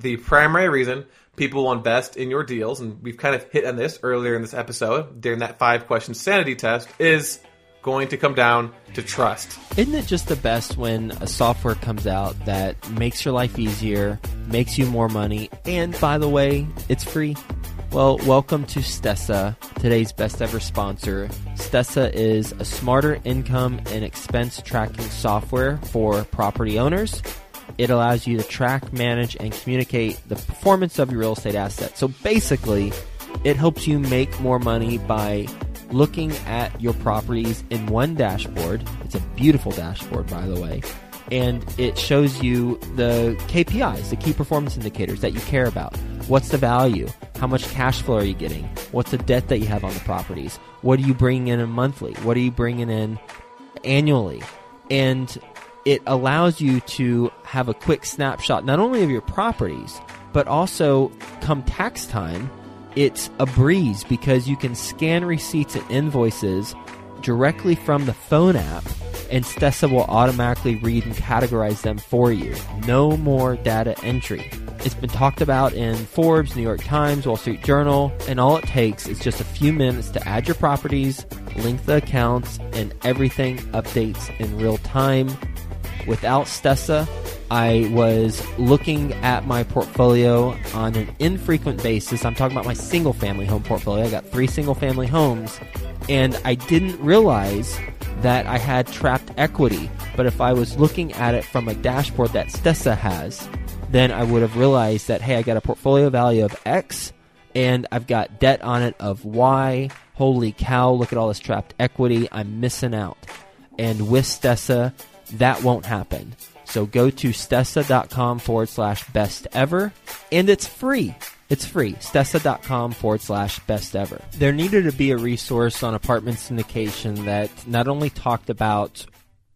The primary reason people will invest in your deals, and we've kind of hit on this earlier in this episode during that five question sanity test, is going to come down to trust. Isn't it just the best when a software comes out that makes your life easier, makes you more money, and by the way, it's free? Well, welcome to Stessa, today's best ever sponsor. Stessa is a smarter income and expense tracking software for property owners. It allows you to track, manage, and communicate the performance of your real estate assets. So basically, it helps you make more money by looking at your properties in one dashboard. It's a beautiful dashboard, by the way. And it shows you the KPIs, the key performance indicators that you care about. What's the value? How much cash flow are you getting? What's the debt that you have on the properties? What are you bringing in monthly? What are you bringing in annually? And it allows you to have a quick snapshot not only of your properties, but also come tax time, it's a breeze because you can scan receipts and invoices directly from the phone app and Stessa will automatically read and categorize them for you. No more data entry. It's been talked about in Forbes, New York Times, Wall Street Journal, and all it takes is just a few minutes to add your properties, link the accounts, and everything updates in real time. Without Stessa, I was looking at my portfolio on an infrequent basis. I'm talking about my single family home portfolio. I got three single family homes, and I didn't realize that I had trapped equity. But if I was looking at it from a dashboard that Stessa has, then I would have realized that, hey, I got a portfolio value of X and I've got debt on it of Y. Holy cow, look at all this trapped equity. I'm missing out. And with Stessa, that won't happen. So go to stessa.com forward slash best ever, and it's free. It's free. Stessa.com forward slash best ever. There needed to be a resource on apartment syndication that not only talked about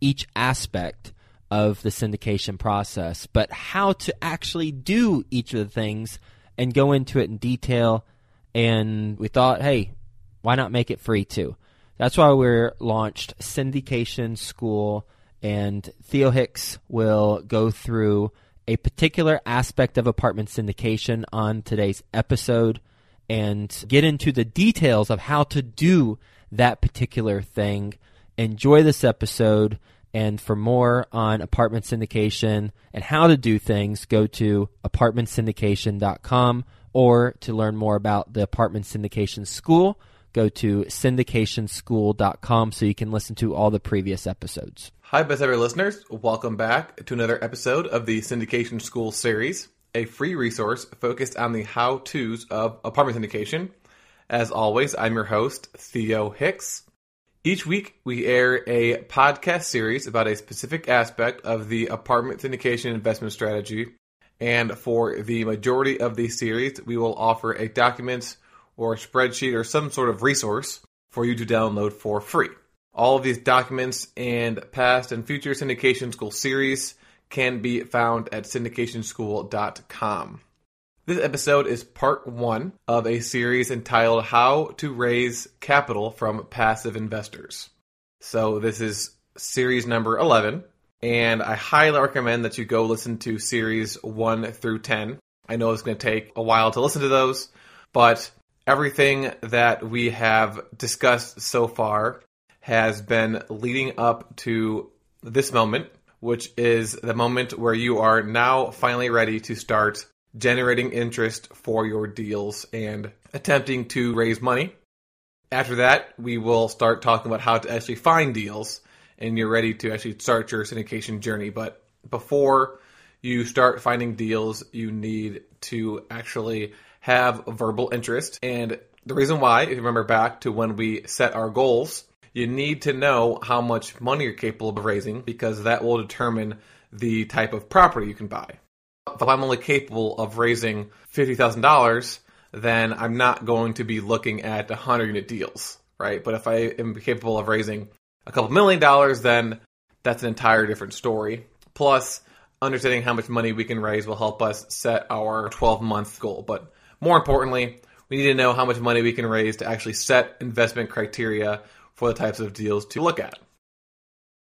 each aspect of the syndication process, but how to actually do each of the things and go into it in detail. And we thought, hey, why not make it free too? That's why we launched Syndication School and Theo Hicks will go through a particular aspect of apartment syndication on today's episode and get into the details of how to do that particular thing. Enjoy this episode. And for more on apartment syndication and how to do things, go to apartmentsyndication.com or to learn more about the apartment syndication school, go to syndicationschool.com so you can listen to all the previous episodes. Hi, best ever listeners. Welcome back to another episode of the Syndication School series, a free resource focused on the how to's of apartment syndication. As always, I'm your host, Theo Hicks. Each week, we air a podcast series about a specific aspect of the apartment syndication investment strategy. And for the majority of these series, we will offer a document or a spreadsheet or some sort of resource for you to download for free. All of these documents and past and future Syndication School series can be found at syndicationschool.com. This episode is part one of a series entitled How to Raise Capital from Passive Investors. So, this is series number 11, and I highly recommend that you go listen to series 1 through 10. I know it's going to take a while to listen to those, but everything that we have discussed so far has been leading up to this moment, which is the moment where you are now finally ready to start generating interest for your deals and attempting to raise money. After that, we will start talking about how to actually find deals and you're ready to actually start your syndication journey. But before you start finding deals, you need to actually have verbal interest. And the reason why, if you remember back to when we set our goals, you need to know how much money you're capable of raising because that will determine the type of property you can buy. If I'm only capable of raising $50,000, then I'm not going to be looking at 100 unit deals, right? But if I am capable of raising a couple million dollars, then that's an entire different story. Plus, understanding how much money we can raise will help us set our 12 month goal. But more importantly, we need to know how much money we can raise to actually set investment criteria for the types of deals to look at.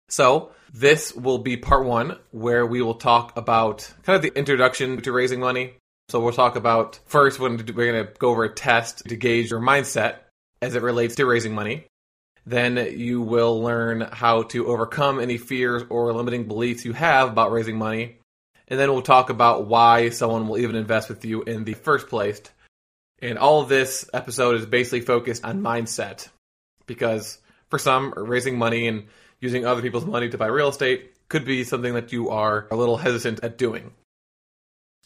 So, this will be part one where we will talk about kind of the introduction to raising money, So we'll talk about first, we're going to go over a test to gauge your mindset as it relates to raising money. Then you will learn how to overcome any fears or limiting beliefs you have about raising money. And then we'll talk about why someone will even invest with you in the first place. And all of this episode is basically focused on mindset because for some, raising money and using other people's money to buy real estate could be something that you are a little hesitant at doing.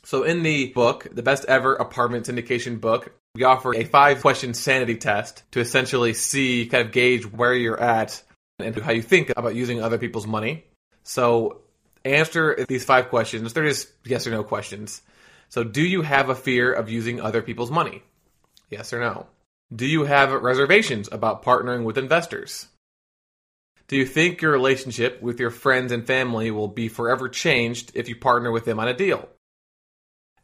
So, in the book, the best ever apartment syndication book, we offer a five question sanity test to essentially see, kind of gauge where you're at and how you think about using other people's money. So, answer these five questions. They're just yes or no questions. So, do you have a fear of using other people's money? Yes or no? Do you have reservations about partnering with investors? Do you think your relationship with your friends and family will be forever changed if you partner with them on a deal?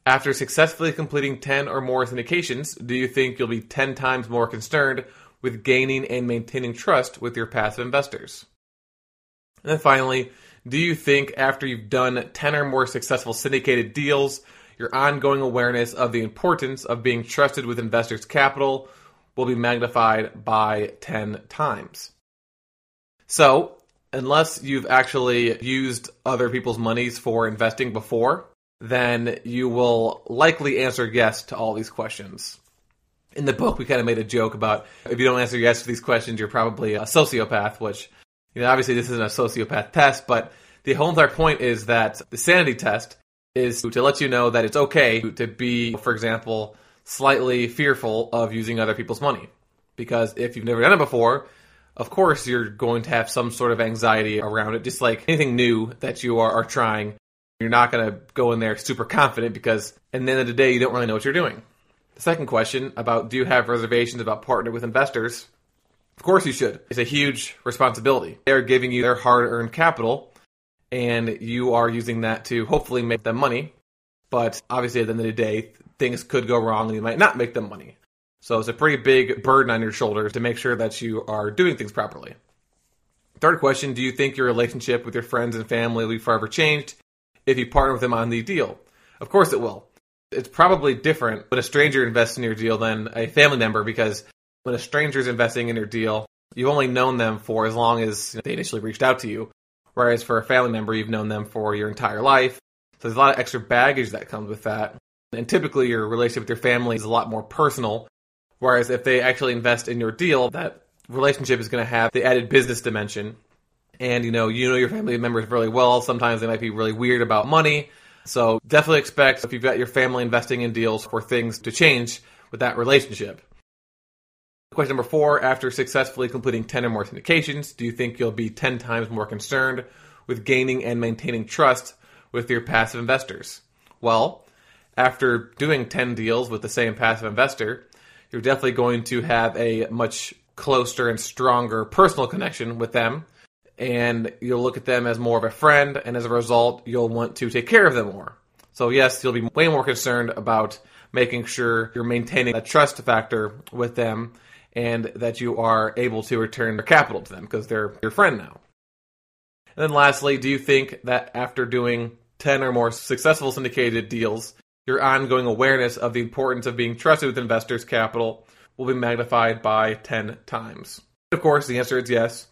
After successfully completing 10 or more syndications, do you think you'll be 10 times more concerned with gaining and maintaining trust with your passive investors? And then finally, do you think after you've done 10 or more successful syndicated deals, your ongoing awareness of the importance of being trusted with investors' capital will be magnified by 10 times? So, unless you've actually used other people's monies for investing before, then you will likely answer yes to all these questions. In the book, we kind of made a joke about if you don't answer yes to these questions, you're probably a sociopath, which, you know, obviously this isn't a sociopath test, but the whole entire point is that the sanity test is to let you know that it's okay to be, for example, slightly fearful of using other people's money. Because if you've never done it before, of course you're going to have some sort of anxiety around it, just like anything new that you are, are trying. You're not going to go in there super confident because at the end of the day, you don't really know what you're doing. The second question about do you have reservations about partnering with investors? Of course you should. It's a huge responsibility. They're giving you their hard earned capital, and you are using that to hopefully make them money. But obviously, at the end of the day, things could go wrong and you might not make them money. So it's a pretty big burden on your shoulders to make sure that you are doing things properly. Third question Do you think your relationship with your friends and family will be forever changed if you partner with them on the deal? Of course it will. It's probably different when a stranger invests in your deal than a family member because when a stranger is investing in your deal, you've only known them for as long as they initially reached out to you. Whereas for a family member, you've known them for your entire life. So there's a lot of extra baggage that comes with that. And typically, your relationship with your family is a lot more personal. Whereas if they actually invest in your deal, that relationship is going to have the added business dimension. And you know you know your family members really well. Sometimes they might be really weird about money. So definitely expect if you've got your family investing in deals for things to change with that relationship. Question number four after successfully completing 10 or more syndications do you think you'll be 10 times more concerned with gaining and maintaining trust with your passive investors? Well after doing 10 deals with the same passive investor you're definitely going to have a much closer and stronger personal connection with them and you'll look at them as more of a friend, and as a result, you'll want to take care of them more. So, yes, you'll be way more concerned about making sure you're maintaining a trust factor with them and that you are able to return their capital to them because they're your friend now. And then, lastly, do you think that after doing 10 or more successful syndicated deals, your ongoing awareness of the importance of being trusted with investors' capital will be magnified by 10 times? Of course, the answer is yes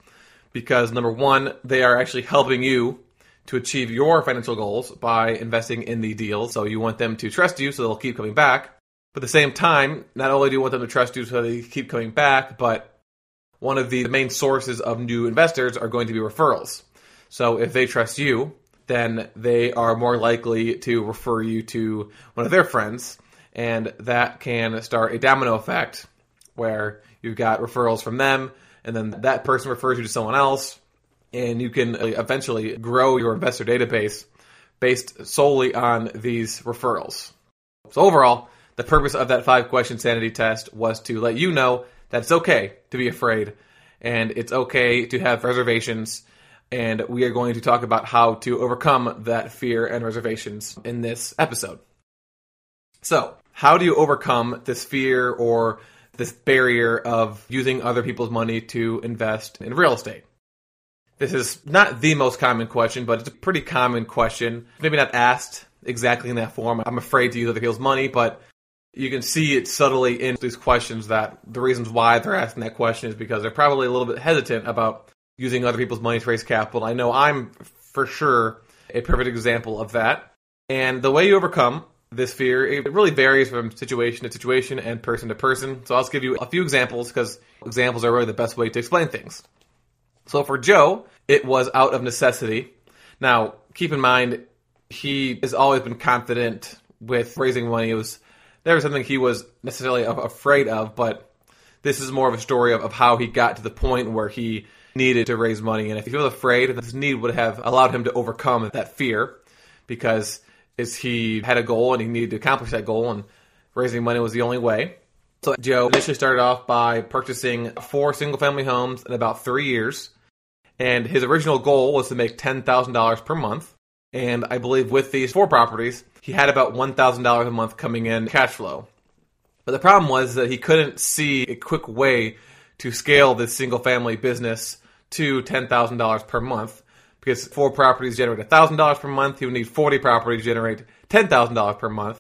because number one, they are actually helping you to achieve your financial goals by investing in the deal. So you want them to trust you so they'll keep coming back. But at the same time, not only do you want them to trust you so they keep coming back, but one of the main sources of new investors are going to be referrals. So if they trust you, then they are more likely to refer you to one of their friends. And that can start a domino effect where you've got referrals from them and then that person refers you to someone else, and you can uh, eventually grow your investor database based solely on these referrals. So overall, the purpose of that five question sanity test was to let you know that it's okay to be afraid and it's okay to have reservations. And we are going to talk about how to overcome that fear and reservations in this episode. So, how do you overcome this fear or this barrier of using other people's money to invest in real estate? This is not the most common question, but it's a pretty common question. Maybe not asked exactly in that form. I'm afraid to use other people's money, but you can see it subtly in these questions that the reasons why they're asking that question is because they're probably a little bit hesitant about using other people's money to raise capital. I know I'm for sure a perfect example of that. And the way you overcome this fear, it really varies from situation to situation and person to person. So I'll just give you a few examples because examples are really the best way to explain things. So for Joe, it was out of necessity. Now, keep in mind, he has always been confident with raising money. It was never something he was necessarily afraid of, but this is more of a story of, of how he got to the point where he needed to raise money. And if he was afraid, this need would have allowed him to overcome that fear because is he had a goal and he needed to accomplish that goal and raising money was the only way. So Joe initially started off by purchasing four single family homes in about three years. And his original goal was to make $10,000 per month. And I believe with these four properties, he had about $1,000 a month coming in cash flow. But the problem was that he couldn't see a quick way to scale this single family business to $10,000 per month because four properties generate $1,000 per month. He would need 40 properties to generate $10,000 per month.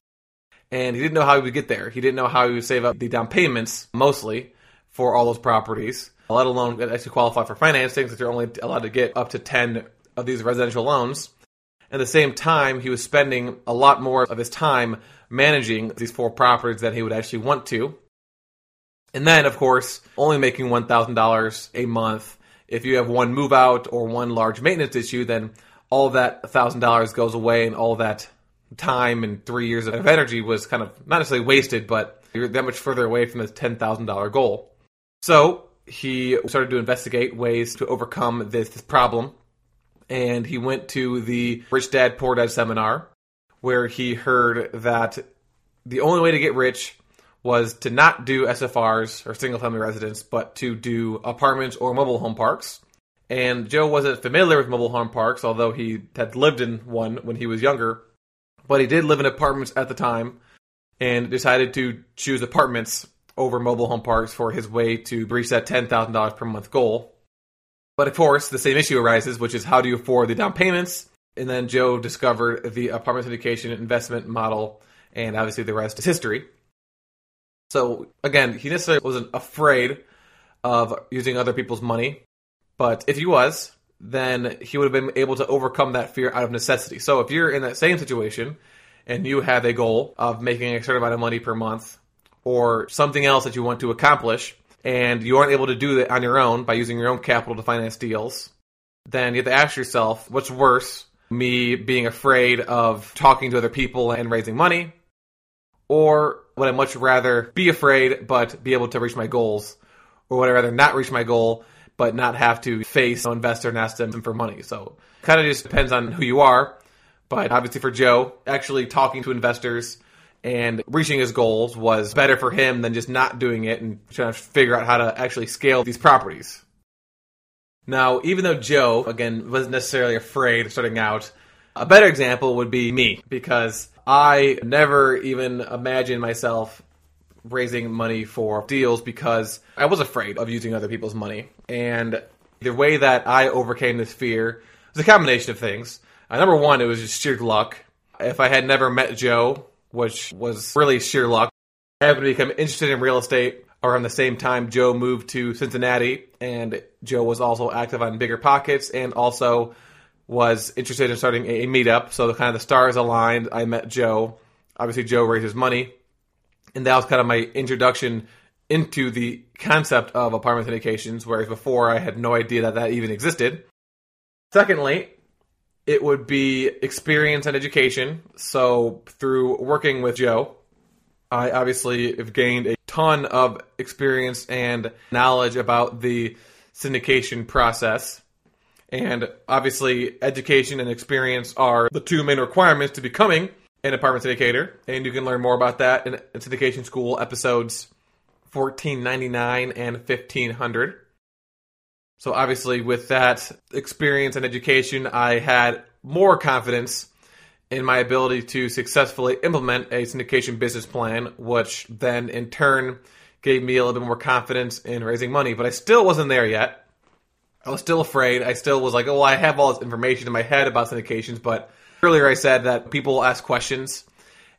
And he didn't know how he would get there. He didn't know how he would save up the down payments, mostly, for all those properties, let alone actually qualify for financing, since you're only allowed to get up to 10 of these residential loans. At the same time, he was spending a lot more of his time managing these four properties than he would actually want to. And then, of course, only making $1,000 a month if you have one move out or one large maintenance issue, then all that thousand dollars goes away, and all that time and three years of energy was kind of not necessarily wasted, but you're that much further away from the ten thousand dollar goal. So he started to investigate ways to overcome this, this problem, and he went to the Rich Dad Poor Dad seminar, where he heard that the only way to get rich was to not do SFRs or single family residence, but to do apartments or mobile home parks. And Joe wasn't familiar with mobile home parks, although he had lived in one when he was younger. But he did live in apartments at the time and decided to choose apartments over mobile home parks for his way to reach that $10,000 per month goal. But of course, the same issue arises, which is how do you afford the down payments? And then Joe discovered the apartment syndication investment model, and obviously the rest is history. So again, he necessarily wasn't afraid of using other people's money, but if he was, then he would have been able to overcome that fear out of necessity. So if you're in that same situation and you have a goal of making a certain amount of money per month or something else that you want to accomplish and you aren't able to do that on your own by using your own capital to finance deals, then you have to ask yourself, what's worse? Me being afraid of talking to other people and raising money or would I much rather be afraid but be able to reach my goals? Or would I rather not reach my goal but not have to face an investor and ask them for money? So kind of just depends on who you are. But obviously for Joe, actually talking to investors and reaching his goals was better for him than just not doing it and trying to figure out how to actually scale these properties. Now, even though Joe, again, wasn't necessarily afraid of starting out, a better example would be me because I never even imagined myself raising money for deals because I was afraid of using other people's money. And the way that I overcame this fear was a combination of things. Uh, number one, it was just sheer luck. If I had never met Joe, which was really sheer luck, I happened to become interested in real estate around the same time Joe moved to Cincinnati, and Joe was also active on Bigger Pockets and also was interested in starting a, meetup. So the kind of the stars aligned. I met Joe. Obviously, Joe raises money, and that was kind of my introduction into the concept of apartment syndications. Whereas before, I had no idea that that even existed. Secondly, it would be experience and education. So through working with Joe, I obviously have gained a ton of experience and knowledge about the syndication process and obviously, education and experience are the two main requirements to becoming an apartment syndicator. And you can learn more about that in Syndication School episodes 1499 and 1500. So, obviously, with that experience and education, I had more confidence in my ability to successfully implement a syndication business plan, which then in turn gave me a little bit more confidence in raising money. But I still wasn't there yet. I was still afraid. I still was like, oh, I have all this information in my head about syndications, but Earlier, I said that people ask questions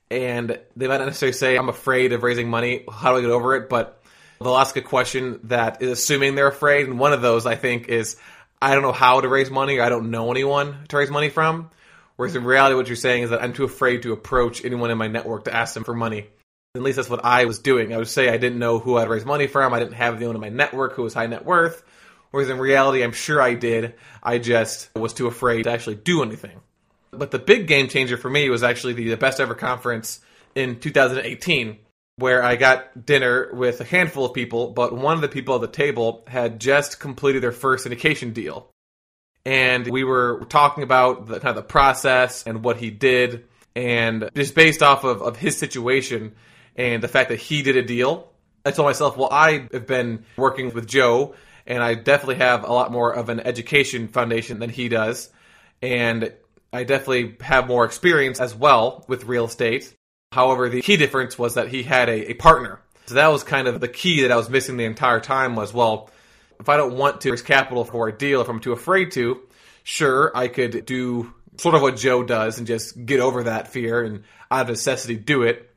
and they might not necessarily say, I'm afraid of raising money. How do I get over it? But they'll ask a question that is assuming they're afraid. And one of those, I think, is, I don't know how to raise money or I don't know anyone to raise money from. Whereas in reality, what you're saying is that I'm too afraid to approach anyone in my network to ask them for money. At least that's what I was doing. I would say I didn't know who I'd raise money from. I didn't have anyone in my network who was high net worth. Whereas in reality, I'm sure I did. I just was too afraid to actually do anything. But the big game changer for me was actually the, the best ever conference in 2018, where I got dinner with a handful of people, but one of the people at the table had just completed their first syndication deal. And we were talking about the kind of the process and what he did, and just based off of, of his situation and the fact that he did a deal, I told myself, well, I have been working with Joe, and I definitely have a lot more of an education foundation than he does. And I definitely have more experience as well with real estate. However, the key difference was that he had a, a partner. So that was kind of the key that I was missing the entire time was, well, if I don't want to raise capital for a deal, if I'm too afraid to, sure, I could do sort of what Joe does and just get over that fear and out of necessity do it.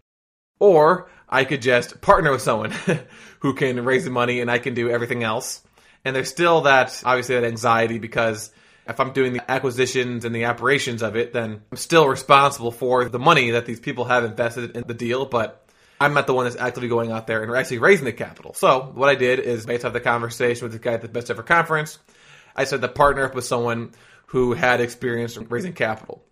Or I could just partner with someone who can raise the money and I can do everything else. And there's still that, obviously, that anxiety because if I'm doing the acquisitions and the operations of it, then I'm still responsible for the money that these people have invested in the deal, but I'm not the one that's actively going out there and actually raising the capital. So what I did is based off the conversation with the guy at the best ever conference, I said to partner up with someone who had experience raising capital.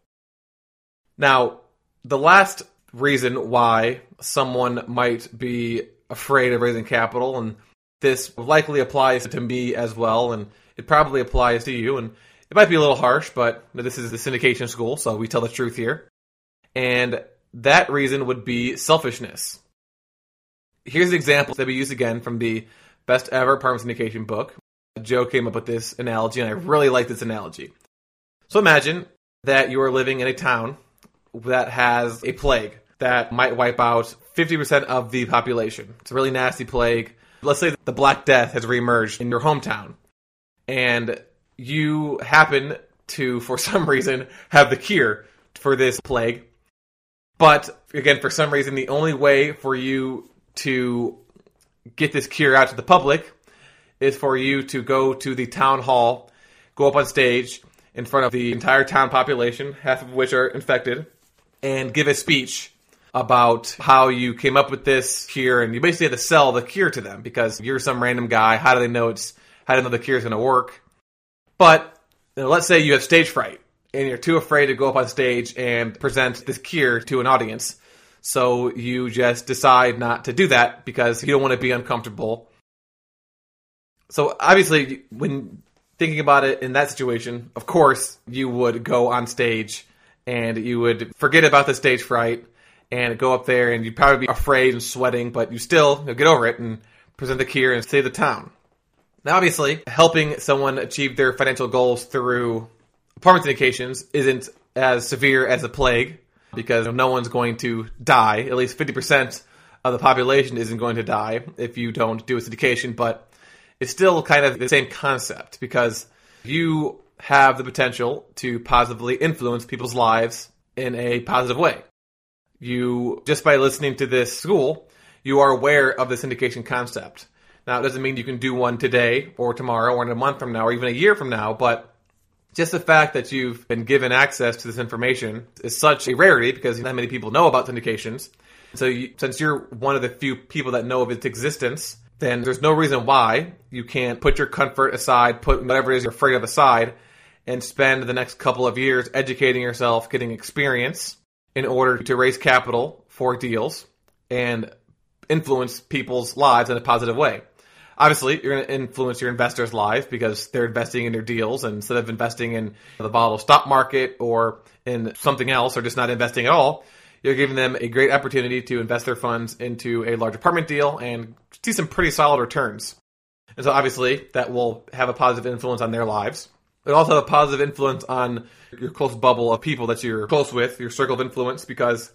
Now, the last reason why someone might be afraid of raising capital, and this likely applies to me as well, and it probably applies to you, and it might be a little harsh, but this is the syndication school, so we tell the truth here. And that reason would be selfishness. Here's an example that we use again from the best ever apartment syndication book. Joe came up with this analogy, and I really like this analogy. So imagine that you are living in a town that has a plague that might wipe out 50% of the population. It's a really nasty plague. Let's say the Black Death has reemerged in your hometown. And you happen to, for some reason, have the cure for this plague. But again, for some reason, the only way for you to get this cure out to the public is for you to go to the town hall, go up on stage in front of the entire town population, half of which are infected, and give a speech about how you came up with this cure. And you basically had to sell the cure to them because you're some random guy. How do they know it's, how do they know the cure is going to work? But you know, let's say you have stage fright and you're too afraid to go up on stage and present this cure to an audience. So you just decide not to do that because you don't want to be uncomfortable. So obviously, when thinking about it in that situation, of course, you would go on stage and you would forget about the stage fright and go up there and you'd probably be afraid and sweating, but you still get over it and present the cure and save the town. Now, obviously, helping someone achieve their financial goals through apartment syndications isn't as severe as a plague because no one's going to die. At least 50% of the population isn't going to die if you don't do a syndication, but it's still kind of the same concept because you have the potential to positively influence people's lives in a positive way. You, just by listening to this school, you are aware of the syndication concept. Now, it doesn't mean you can do one today or tomorrow or in a month from now or even a year from now, but just the fact that you've been given access to this information is such a rarity because not many people know about syndications. So, you, since you're one of the few people that know of its existence, then there's no reason why you can't put your comfort aside, put whatever it is you're afraid of aside, and spend the next couple of years educating yourself, getting experience in order to raise capital for deals and influence people's lives in a positive way obviously you're going to influence your investors' lives because they're investing in their deals and instead of investing in the volatile stock market or in something else or just not investing at all, you're giving them a great opportunity to invest their funds into a large apartment deal and see some pretty solid returns. And so obviously that will have a positive influence on their lives. It also have a positive influence on your close bubble of people that you're close with, your circle of influence, because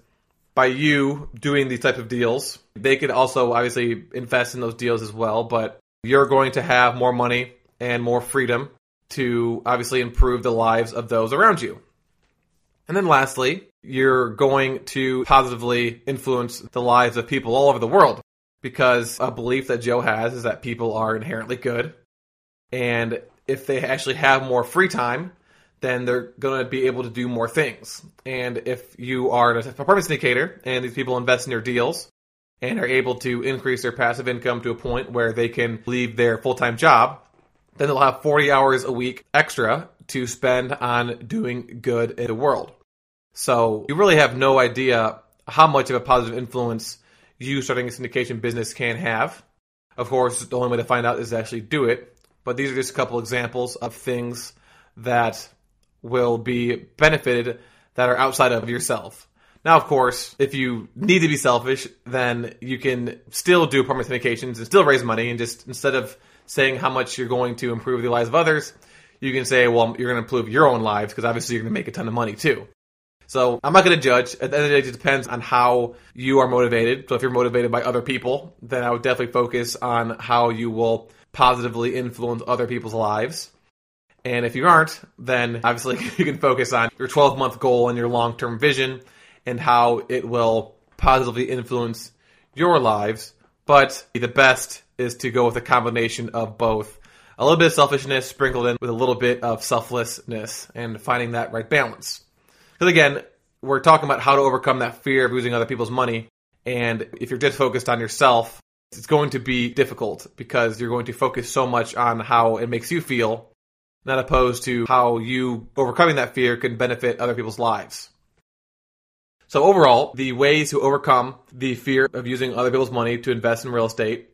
by you doing these type of deals, they could also obviously invest in those deals as well, but you're going to have more money and more freedom to obviously improve the lives of those around you. And then lastly, you're going to positively influence the lives of people all over the world because a belief that Joe has is that people are inherently good. And if they actually have more free time, then they're going to be able to do more things. And if you are an apartment syndicator and these people invest in your deals and are able to increase their passive income to a point where they can leave their full time job, then they'll have 40 hours a week extra to spend on doing good in the world. So you really have no idea how much of a positive influence you starting a syndication business can have. Of course, the only way to find out is to actually do it. But these are just a couple examples of things that will be benefited that are outside of yourself. Now, of course, if you need to be selfish, then you can still do apartment syndications and still raise money and just instead of saying how much you're going to improve the lives of others, you can say, well, you're going to improve your own lives because obviously you're going to make a ton of money too. So I'm not going to judge. At the end of the day, it depends on how you are motivated. So if you're motivated by other people, then I would definitely focus on how you will positively influence other people's lives. And if you aren't, then obviously you can focus on your 12 month goal and your long term vision and how it will positively influence your lives. But the best is to go with a combination of both a little bit of selfishness sprinkled in with a little bit of selflessness and finding that right balance. Because again, we're talking about how to overcome that fear of losing other people's money. And if you're just focused on yourself, it's going to be difficult because you're going to focus so much on how it makes you feel not opposed to how you overcoming that fear can benefit other people's lives. So overall, the ways to overcome the fear of using other people's money to invest in real estate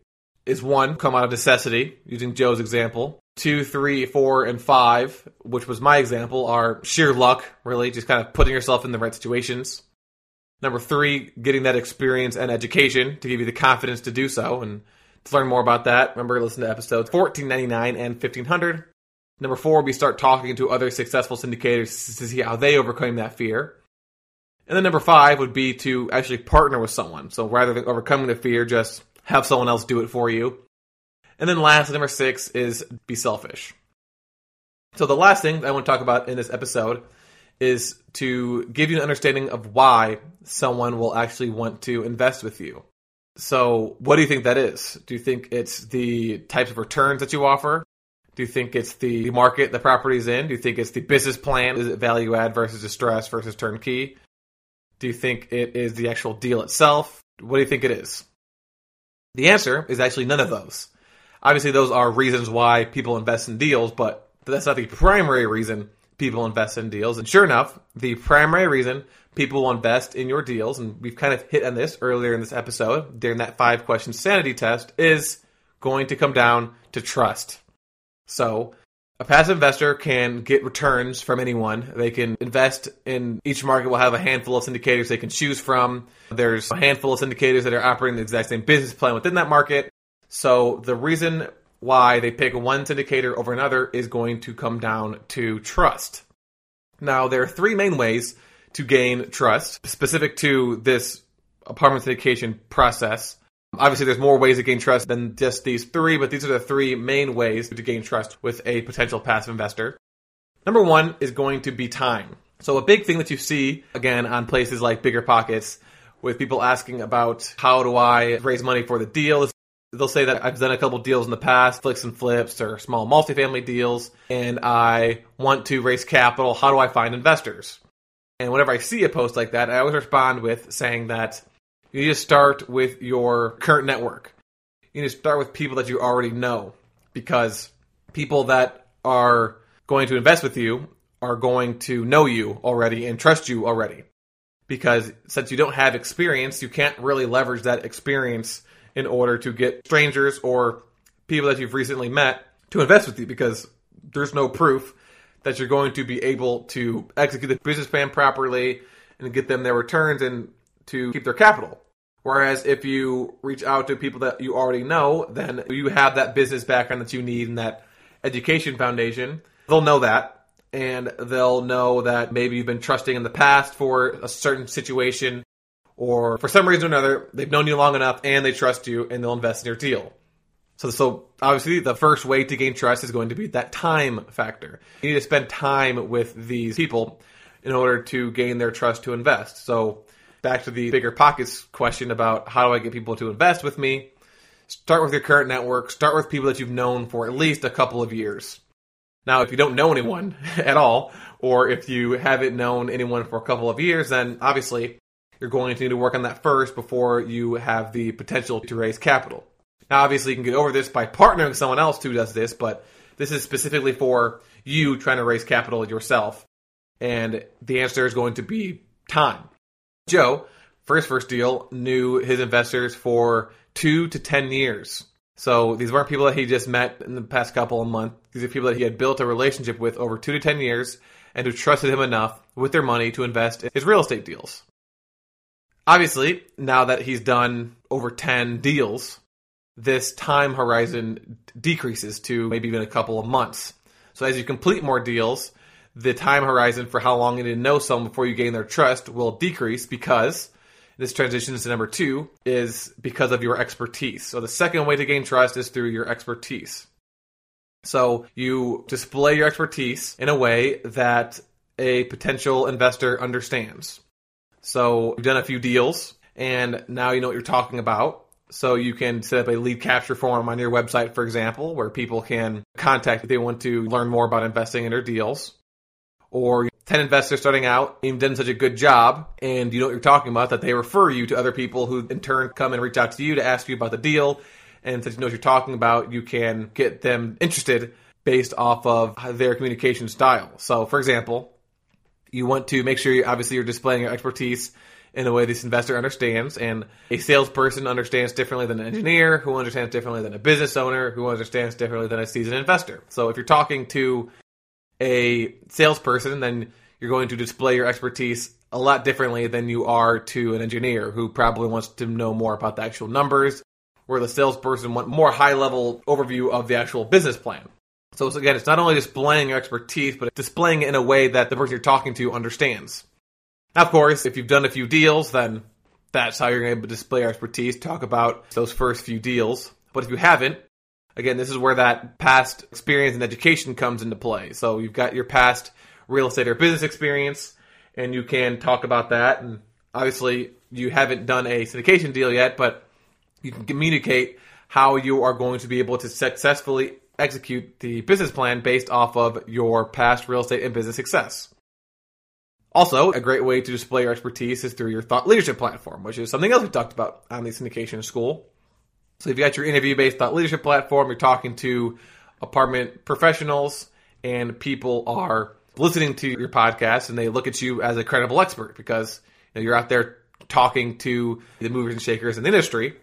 is one, come out of necessity, using Joe's example. Two, three, four, and five, which was my example, are sheer luck, really, just kind of putting yourself in the right situations. Number three, getting that experience and education to give you the confidence to do so. And to learn more about that, remember to listen to episodes 1499 and 1500. Number four, we start talking to other successful syndicators to see how they overcame that fear. And then number five would be to actually partner with someone. So rather than overcoming the fear, just have someone else do it for you. And then last, number six is be selfish. So the last thing I want to talk about in this episode is to give you an understanding of why someone will actually want to invest with you. So, what do you think that is? Do you think it's the types of returns that you offer? Do you think it's the market the property's in? Do you think it's the business plan? Is it value add versus distress versus turnkey? Do you think it is the actual deal itself? What do you think it is? The answer is actually none of those. Obviously, those are reasons why people invest in deals, but that's not the primary reason people invest in deals. And sure enough, the primary reason people will invest in your deals, and we've kind of hit on this earlier in this episode during that five question sanity test, is going to come down to trust. So a passive investor can get returns from anyone. They can invest in each market will have a handful of syndicators they can choose from. There's a handful of syndicators that are operating the exact same business plan within that market. So the reason why they pick one syndicator over another is going to come down to trust. Now, there are three main ways to gain trust specific to this apartment syndication process. Obviously, there's more ways to gain trust than just these three, but these are the three main ways to gain trust with a potential passive investor. Number one is going to be time. So, a big thing that you see, again, on places like Bigger Pockets, with people asking about how do I raise money for the deal, they'll say that I've done a couple deals in the past, flicks and flips or small multifamily deals, and I want to raise capital. How do I find investors? And whenever I see a post like that, I always respond with saying that you need to start with your current network. You need to start with people that you already know because people that are going to invest with you are going to know you already and trust you already. Because since you don't have experience, you can't really leverage that experience in order to get strangers or people that you've recently met to invest with you because there's no proof that you're going to be able to execute the business plan properly and get them their returns and to keep their capital. Whereas if you reach out to people that you already know, then you have that business background that you need and that education foundation. They'll know that and they'll know that maybe you've been trusting in the past for a certain situation or for some reason or another, they've known you long enough and they trust you and they'll invest in your deal. So, so obviously the first way to gain trust is going to be that time factor. You need to spend time with these people in order to gain their trust to invest. So, back to the bigger pockets question about how do I get people to invest with me? Start with your current network, start with people that you've known for at least a couple of years. Now, if you don't know anyone at all, or if you haven't known anyone for a couple of years, then obviously you're going to need to work on that first before you have the potential to raise capital. Now, obviously, you can get over this by partnering with someone else who does this, but this is specifically for you trying to raise capital yourself. And the answer is going to be time. Joe, first first deal, knew his investors for two to 10 years. So these weren't people that he just met in the past couple of months. These are people that he had built a relationship with over two to 10 years and who trusted him enough with their money to invest in his real estate deals. Obviously, now that he's done over 10 deals, this time horizon decreases to maybe even a couple of months. So as you complete more deals, the time horizon for how long you need to know someone before you gain their trust will decrease because this transitions to number two is because of your expertise. So the second way to gain trust is through your expertise. So you display your expertise in a way that a potential investor understands. So you've done a few deals and now you know what you're talking about. So you can set up a lead capture form on your website, for example, where people can contact if they want to learn more about investing in their deals. Or 10 investors starting out, you've done such a good job and you know what you're talking about that they refer you to other people who in turn come and reach out to you to ask you about the deal. And since you know what you're talking about, you can get them interested based off of their communication style. So, for example, you want to make sure you obviously you're displaying your expertise in a way this investor understands. And a salesperson understands differently than an engineer, who understands differently than a business owner, who understands differently than a seasoned investor. So if you're talking to a salesperson, then you're going to display your expertise a lot differently than you are to an engineer who probably wants to know more about the actual numbers, where the salesperson want more high level overview of the actual business plan. So again, it's not only displaying your expertise, but displaying it in a way that the person you're talking to understands. Now, of course, if you've done a few deals, then that's how you're going to display your expertise, talk about those first few deals. But if you haven't, again, this is where that past experience and education comes into play. So you've got your past real estate or business experience, and you can talk about that. And obviously, you haven't done a syndication deal yet, but you can communicate how you are going to be able to successfully execute the business plan based off of your past real estate and business success. Also, a great way to display your expertise is through your thought leadership platform, which is something else we talked about on the syndication school. So if you got your interview-based thought leadership platform, you're talking to apartment professionals, and people are listening to your podcast, and they look at you as a credible expert because you know, you're out there talking to the movers and shakers in the industry.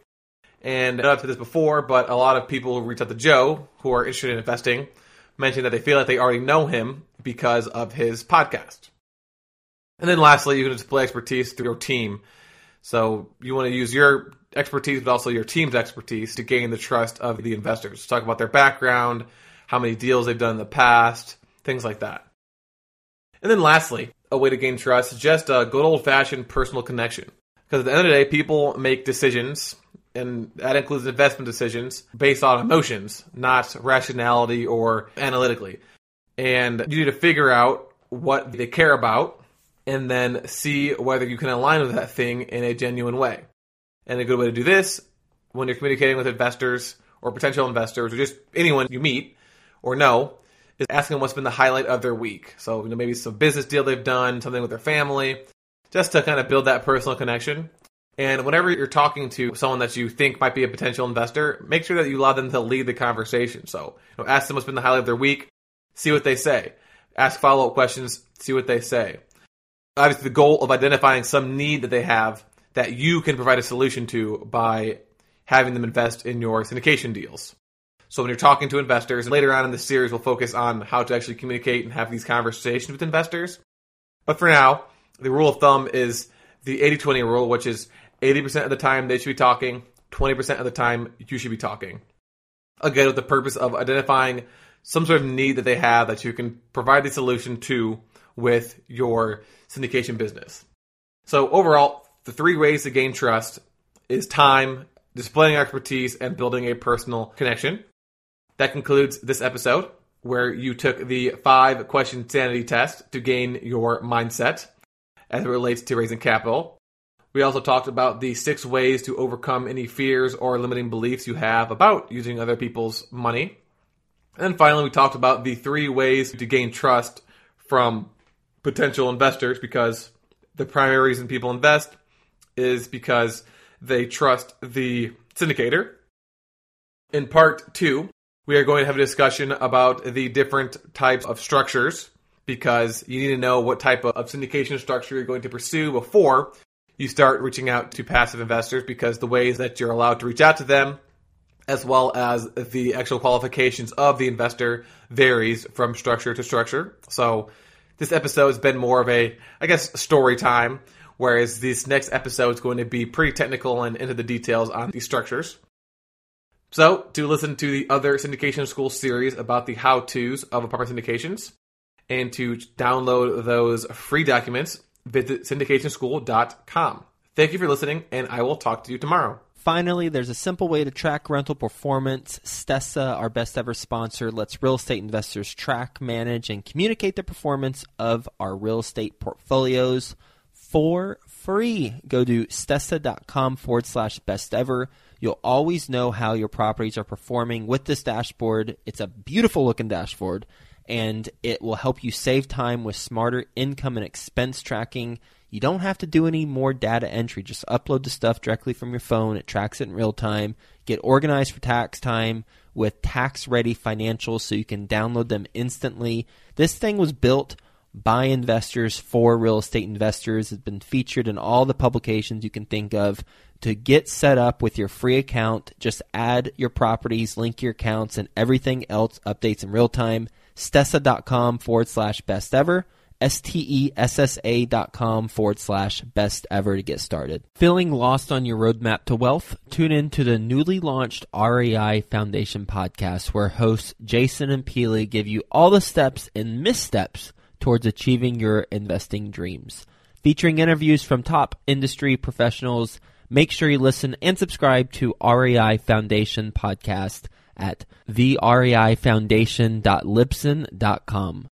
And I've said this before, but a lot of people who reach out to Joe who are interested in investing mention that they feel like they already know him because of his podcast. And then lastly, you can display expertise through your team. So you want to use your expertise, but also your team's expertise to gain the trust of the investors. Talk about their background, how many deals they've done in the past, things like that. And then lastly, a way to gain trust is just a good old fashioned personal connection. Because at the end of the day, people make decisions, and that includes investment decisions based on emotions, not rationality or analytically. And you need to figure out what they care about and then see whether you can align with that thing in a genuine way. And a good way to do this when you're communicating with investors or potential investors or just anyone you meet or know is asking them what's been the highlight of their week. So you know, maybe some business deal they've done, something with their family, just to kind of build that personal connection. And whenever you're talking to someone that you think might be a potential investor, make sure that you allow them to lead the conversation. So you know, ask them what's been the highlight of their week, see what they say. Ask follow up questions, see what they say. Obviously, the goal of identifying some need that they have that you can provide a solution to by having them invest in your syndication deals. So when you're talking to investors, later on in the series, we'll focus on how to actually communicate and have these conversations with investors. But for now, the rule of thumb is the 80-20 rule, which is 80% of the time they should be talking, 20% of the time you should be talking. Again, with the purpose of identifying some sort of need that they have that you can provide the solution to with your syndication business. So overall, the three ways to gain trust is time, displaying expertise, and building a personal connection. That concludes this episode. where you took the five question sanity test to gain your mindset as it relates to raising capital. We also talked about the six ways to overcome any fears or limiting beliefs you have about using other people's money. And then finally, we talked about the three ways to gain trust from potential investors because the primary reason people invest is because they trust the syndicator. In part two, we are going to have a discussion about the different types of structures because you need to know what type of syndication structure you're going to pursue before you start reaching out to passive investors because the ways that you're allowed to reach out to them as well as the actual qualifications of the investor varies from structure to structure. So this episode has been more of a, I guess, story time, whereas this next episode is going to be pretty technical and into the details on these structures. So, to listen to the other syndication school series about the how to's of apartment syndications and to download those free documents, visit syndicationschool.com. Thank you for listening, and I will talk to you tomorrow. Finally, there's a simple way to track rental performance. Stessa, our best ever sponsor, lets real estate investors track, manage, and communicate the performance of our real estate portfolios for free. Go to stessa.com forward slash best ever. You'll always know how your properties are performing with this dashboard. It's a beautiful looking dashboard and it will help you save time with smarter income and expense tracking. You don't have to do any more data entry. Just upload the stuff directly from your phone. It tracks it in real time. Get organized for tax time with tax ready financials so you can download them instantly. This thing was built by investors for real estate investors. It's been featured in all the publications you can think of. To get set up with your free account, just add your properties, link your accounts, and everything else updates in real time. Stessa.com forward slash best ever. S-T-E-S-S-A dot com forward slash best ever to get started. Feeling lost on your roadmap to wealth? Tune in to the newly launched REI Foundation podcast where hosts Jason and Peely give you all the steps and missteps towards achieving your investing dreams. Featuring interviews from top industry professionals, make sure you listen and subscribe to REI Foundation podcast at thereifoundation.libsyn.com.